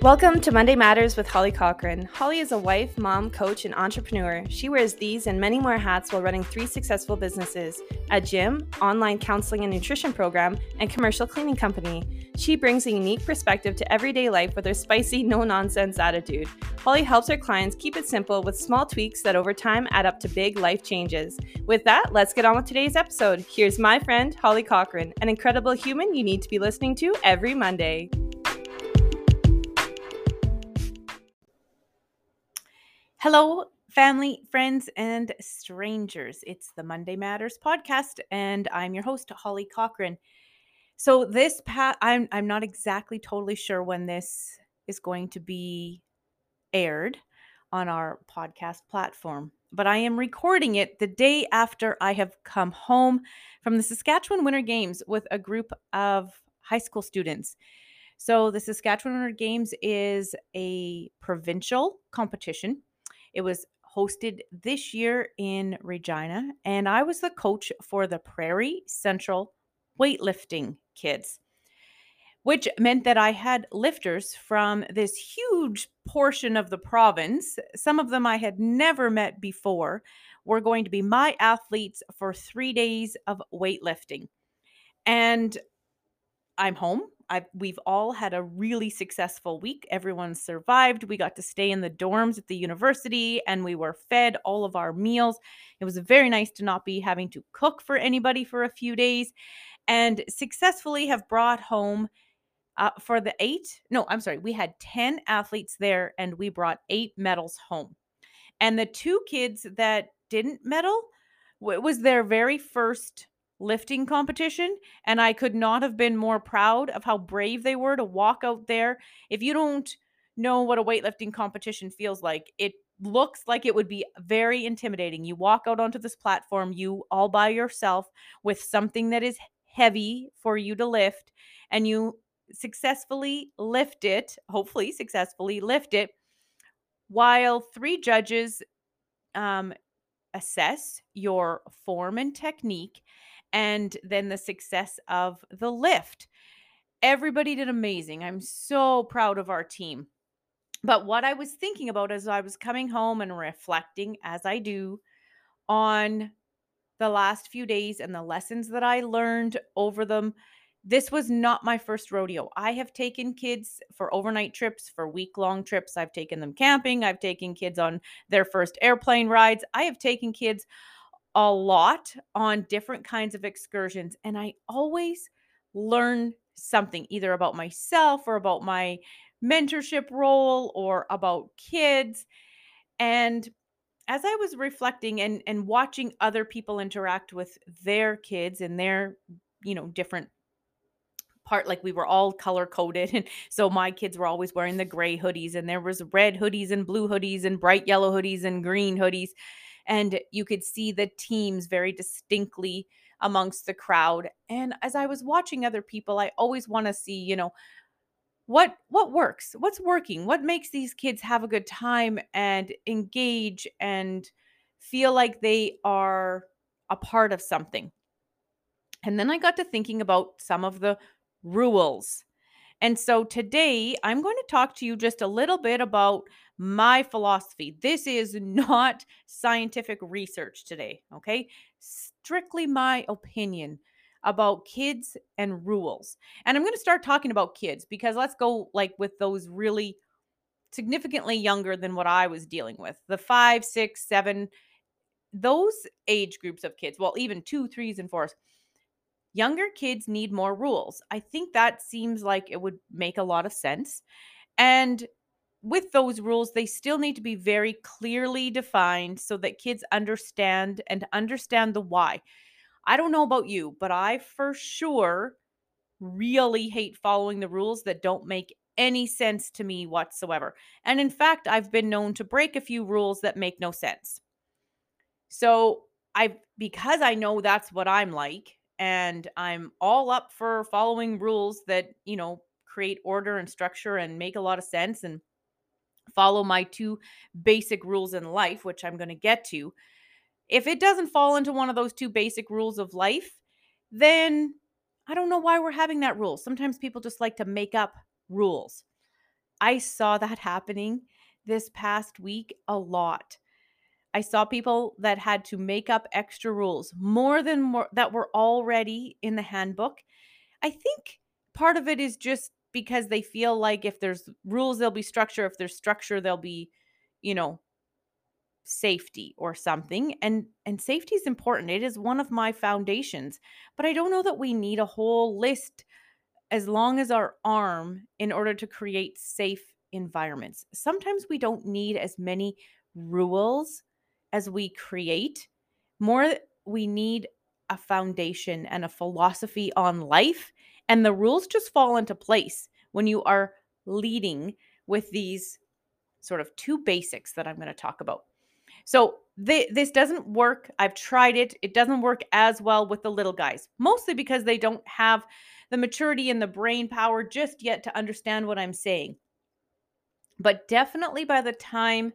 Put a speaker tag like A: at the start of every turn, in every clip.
A: Welcome to Monday Matters with Holly Cochran. Holly is a wife, mom, coach, and entrepreneur. She wears these and many more hats while running three successful businesses a gym, online counseling and nutrition program, and commercial cleaning company. She brings a unique perspective to everyday life with her spicy, no nonsense attitude. Holly helps her clients keep it simple with small tweaks that over time add up to big life changes. With that, let's get on with today's episode. Here's my friend, Holly Cochran, an incredible human you need to be listening to every Monday. Hello, family, friends, and strangers. It's the Monday Matters podcast, and I'm your host, Holly Cochran. So this pat I'm I'm not exactly totally sure when this is going to be aired on our podcast platform, but I am recording it the day after I have come home from the Saskatchewan Winter Games with a group of high school students. So the Saskatchewan Winter Games is a provincial competition it was hosted this year in Regina, and I was the coach for the Prairie Central weightlifting kids, which meant that I had lifters from this huge portion of the province. Some of them I had never met before were going to be my athletes for three days of weightlifting. And I'm home I've, we've all had a really successful week. Everyone survived. We got to stay in the dorms at the university and we were fed all of our meals. It was very nice to not be having to cook for anybody for a few days and successfully have brought home uh, for the eight. No, I'm sorry. We had 10 athletes there and we brought eight medals home. And the two kids that didn't medal, it was their very first lifting competition and I could not have been more proud of how brave they were to walk out there. If you don't know what a weightlifting competition feels like, it looks like it would be very intimidating. You walk out onto this platform, you all by yourself with something that is heavy for you to lift and you successfully lift it, hopefully successfully lift it while three judges um, assess your form and technique and then the success of the lift. Everybody did amazing. I'm so proud of our team. But what I was thinking about as I was coming home and reflecting, as I do, on the last few days and the lessons that I learned over them, this was not my first rodeo. I have taken kids for overnight trips, for week long trips. I've taken them camping. I've taken kids on their first airplane rides. I have taken kids a lot on different kinds of excursions and I always learn something either about myself or about my mentorship role or about kids and as I was reflecting and and watching other people interact with their kids and their you know different part like we were all color coded and so my kids were always wearing the gray hoodies and there was red hoodies and blue hoodies and bright yellow hoodies and green hoodies and you could see the teams very distinctly amongst the crowd and as i was watching other people i always want to see you know what what works what's working what makes these kids have a good time and engage and feel like they are a part of something. And then i got to thinking about some of the rules and so today I'm going to talk to you just a little bit about my philosophy. This is not scientific research today, okay? Strictly my opinion about kids and rules. And I'm going to start talking about kids because let's go like with those really significantly younger than what I was dealing with. The five, six, seven, those age groups of kids, well, even two, threes, and fours younger kids need more rules. I think that seems like it would make a lot of sense. And with those rules, they still need to be very clearly defined so that kids understand and understand the why. I don't know about you, but I for sure really hate following the rules that don't make any sense to me whatsoever. And in fact, I've been known to break a few rules that make no sense. So, I because I know that's what I'm like, and I'm all up for following rules that, you know, create order and structure and make a lot of sense and follow my two basic rules in life, which I'm going to get to. If it doesn't fall into one of those two basic rules of life, then I don't know why we're having that rule. Sometimes people just like to make up rules. I saw that happening this past week a lot. I saw people that had to make up extra rules, more than more that were already in the handbook. I think part of it is just because they feel like if there's rules there'll be structure, if there's structure there'll be, you know, safety or something. And and safety is important. It is one of my foundations, but I don't know that we need a whole list as long as our arm in order to create safe environments. Sometimes we don't need as many rules as we create. More we need a foundation and a philosophy on life and the rules just fall into place when you are leading with these sort of two basics that I'm going to talk about. So they, this doesn't work. I've tried it. It doesn't work as well with the little guys, mostly because they don't have the maturity and the brain power just yet to understand what I'm saying. But definitely by the time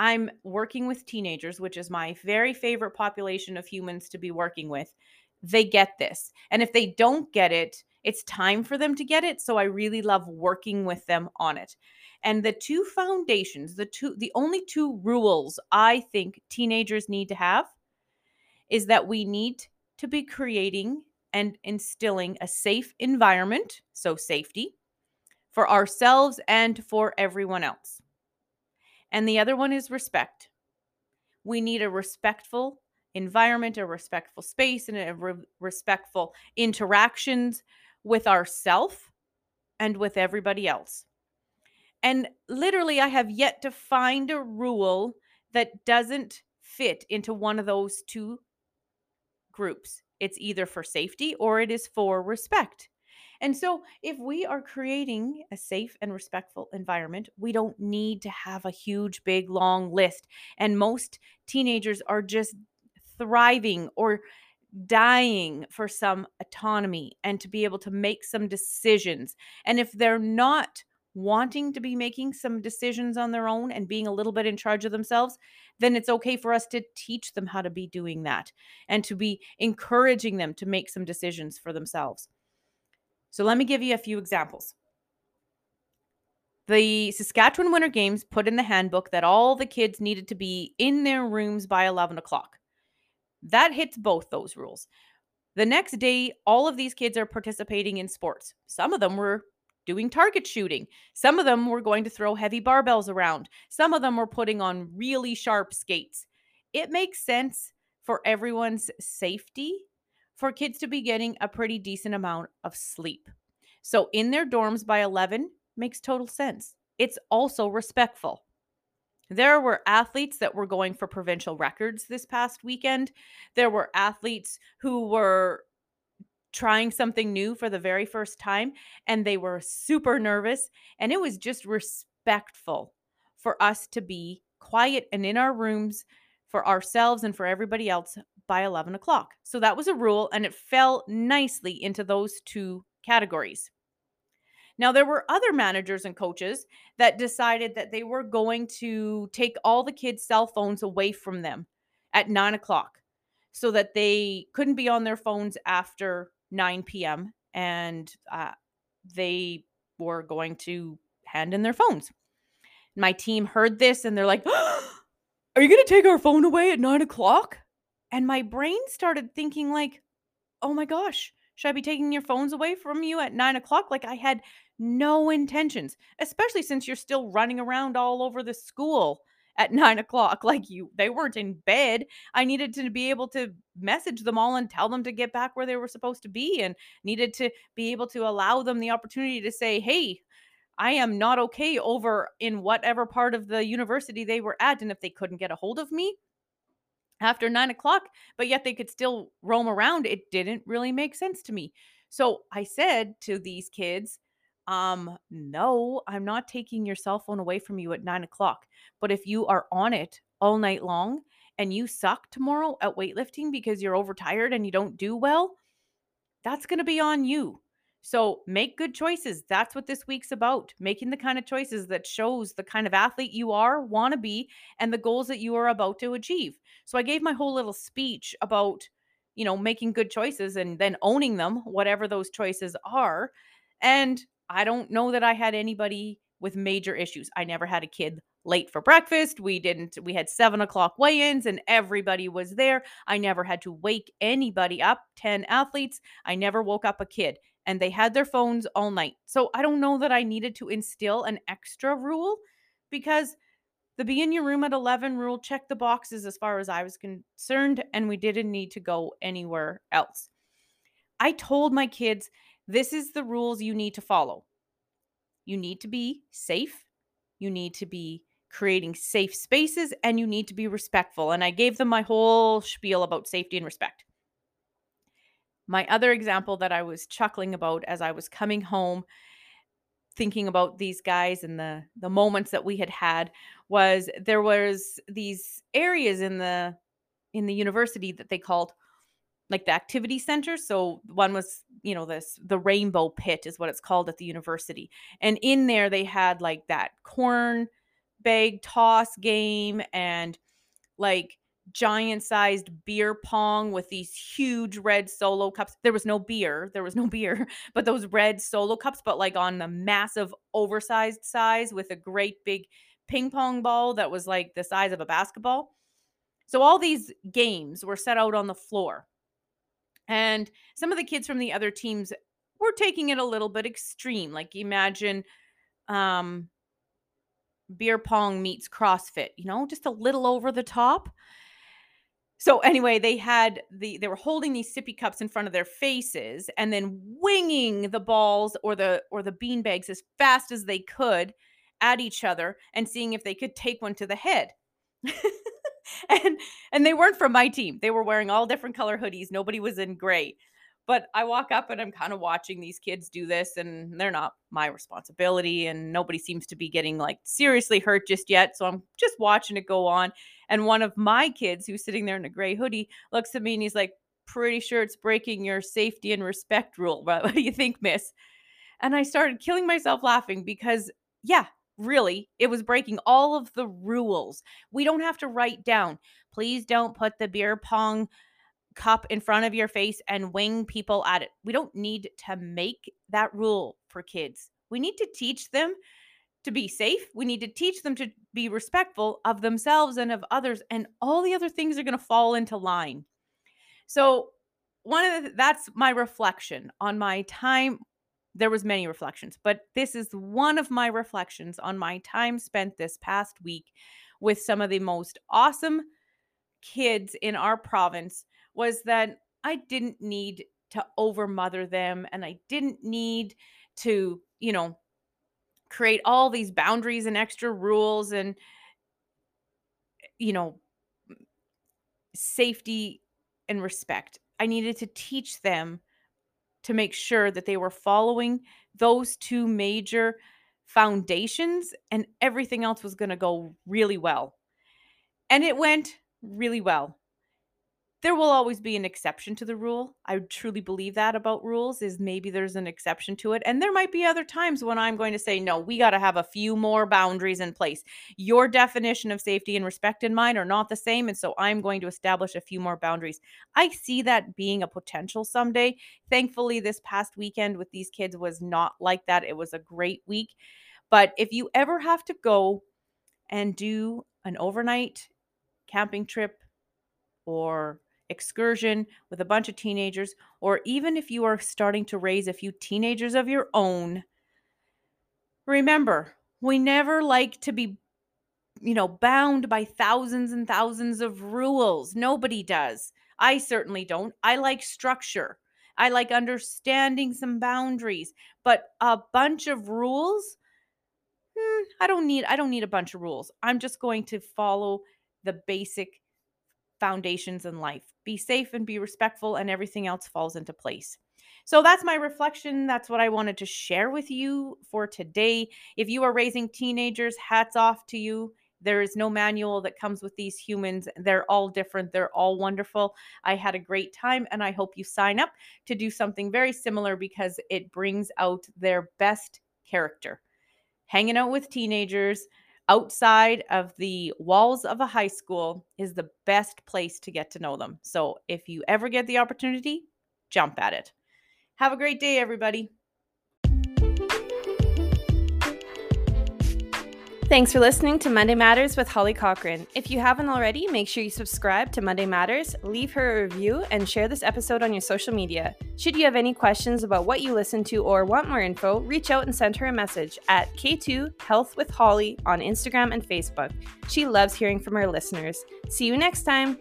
A: I'm working with teenagers, which is my very favorite population of humans to be working with, they get this. And if they don't get it, it's time for them to get it. So I really love working with them on it. And the two foundations, the two the only two rules I think teenagers need to have is that we need to be creating and instilling a safe environment, so safety, for ourselves and for everyone else. And the other one is respect. We need a respectful environment, a respectful space, and a re- respectful interactions with ourself and with everybody else. And literally, I have yet to find a rule that doesn't fit into one of those two groups. It's either for safety or it is for respect. And so, if we are creating a safe and respectful environment, we don't need to have a huge, big, long list. And most teenagers are just thriving or dying for some autonomy and to be able to make some decisions. And if they're not wanting to be making some decisions on their own and being a little bit in charge of themselves, then it's okay for us to teach them how to be doing that and to be encouraging them to make some decisions for themselves. So let me give you a few examples. The Saskatchewan Winter Games put in the handbook that all the kids needed to be in their rooms by 11 o'clock. That hits both those rules. The next day, all of these kids are participating in sports. Some of them were doing target shooting. Some of them were going to throw heavy barbells around. Some of them were putting on really sharp skates. It makes sense for everyone's safety for kids to be getting a pretty decent amount of sleep. So in their dorms by 11 makes total sense. It's also respectful. There were athletes that were going for provincial records this past weekend. There were athletes who were trying something new for the very first time and they were super nervous. And it was just respectful for us to be quiet and in our rooms for ourselves and for everybody else by 11 o'clock. So that was a rule, and it fell nicely into those two categories. Now, there were other managers and coaches that decided that they were going to take all the kids' cell phones away from them at nine o'clock so that they couldn't be on their phones after 9 p.m. and uh, they were going to hand in their phones. My team heard this and they're like, Are you going to take our phone away at nine o'clock? And my brain started thinking, like, oh my gosh, should I be taking your phones away from you at nine o'clock? Like I had no intentions, especially since you're still running around all over the school at nine o'clock. Like you, they weren't in bed. I needed to be able to message them all and tell them to get back where they were supposed to be, and needed to be able to allow them the opportunity to say, hey, I am not okay over in whatever part of the university they were at. And if they couldn't get a hold of me, after nine o'clock, but yet they could still roam around. It didn't really make sense to me. So I said to these kids, um, no, I'm not taking your cell phone away from you at nine o'clock. But if you are on it all night long and you suck tomorrow at weightlifting because you're overtired and you don't do well, that's going to be on you. So make good choices. That's what this week's about. Making the kind of choices that shows the kind of athlete you are, want to be, and the goals that you are about to achieve. So I gave my whole little speech about, you know, making good choices and then owning them, whatever those choices are. And I don't know that I had anybody with major issues. I never had a kid late for breakfast. We didn't, we had seven o'clock weigh ins and everybody was there. I never had to wake anybody up, 10 athletes. I never woke up a kid and they had their phones all night. So I don't know that I needed to instill an extra rule because the be in your room at 11 rule checked the boxes as far as I was concerned, and we didn't need to go anywhere else. I told my kids, this is the rules you need to follow. You need to be safe. You need to be creating safe spaces and you need to be respectful. And I gave them my whole spiel about safety and respect. My other example that I was chuckling about as I was coming home thinking about these guys and the the moments that we had had was there was these areas in the in the university that they called like the activity center. So one was you know this the rainbow pit is what it's called at the university. And in there they had like that corn bag toss game and like giant sized beer pong with these huge red solo cups. There was no beer, there was no beer, but those red solo cups, but like on the massive oversized size with a great big ping pong ball that was like the size of a basketball. So all these games were set out on the floor. And some of the kids from the other teams were taking it a little bit extreme. Like imagine um beer pong meets CrossFit, you know, just a little over the top. So anyway, they had the they were holding these sippy cups in front of their faces and then winging the balls or the or the bean bags as fast as they could at each other and seeing if they could take one to the head. and and they weren't from my team. They were wearing all different color hoodies. Nobody was in gray. But I walk up and I'm kind of watching these kids do this, and they're not my responsibility. And nobody seems to be getting like seriously hurt just yet. So I'm just watching it go on. And one of my kids, who's sitting there in a gray hoodie, looks at me and he's like, Pretty sure it's breaking your safety and respect rule. What do you think, miss? And I started killing myself laughing because, yeah, really, it was breaking all of the rules. We don't have to write down, please don't put the beer pong cup in front of your face and wing people at it. We don't need to make that rule for kids. We need to teach them to be safe. We need to teach them to be respectful of themselves and of others and all the other things are going to fall into line. So, one of the, that's my reflection on my time there was many reflections, but this is one of my reflections on my time spent this past week with some of the most awesome kids in our province was that I didn't need to overmother them and I didn't need to, you know, create all these boundaries and extra rules and you know safety and respect. I needed to teach them to make sure that they were following those two major foundations and everything else was going to go really well. And it went really well there will always be an exception to the rule. I truly believe that about rules is maybe there's an exception to it. And there might be other times when I'm going to say, no, we got to have a few more boundaries in place. Your definition of safety and respect and mine are not the same. And so I'm going to establish a few more boundaries. I see that being a potential someday. Thankfully, this past weekend with these kids was not like that. It was a great week. But if you ever have to go and do an overnight camping trip or excursion with a bunch of teenagers, or even if you are starting to raise a few teenagers of your own, remember, we never like to be, you know, bound by thousands and thousands of rules. Nobody does. I certainly don't. I like structure. I like understanding some boundaries, but a bunch of rules, hmm, I don't need I don't need a bunch of rules. I'm just going to follow the basic foundations in life. Be safe and be respectful, and everything else falls into place. So that's my reflection. That's what I wanted to share with you for today. If you are raising teenagers, hats off to you. There is no manual that comes with these humans. They're all different. They're all wonderful. I had a great time, and I hope you sign up to do something very similar because it brings out their best character. Hanging out with teenagers, outside of the walls of a high school is the best place to get to know them. So if you ever get the opportunity, jump at it. Have a great day, everybody.
B: Thanks for listening to Monday Matters with Holly Cochran. If you haven't already, make sure you subscribe to Monday Matters, leave her a review, and share this episode on your social media. Should you have any questions about what you listen to or want more info, reach out and send her a message at K2 Health with Holly on Instagram and Facebook. She loves hearing from her listeners. See you next time.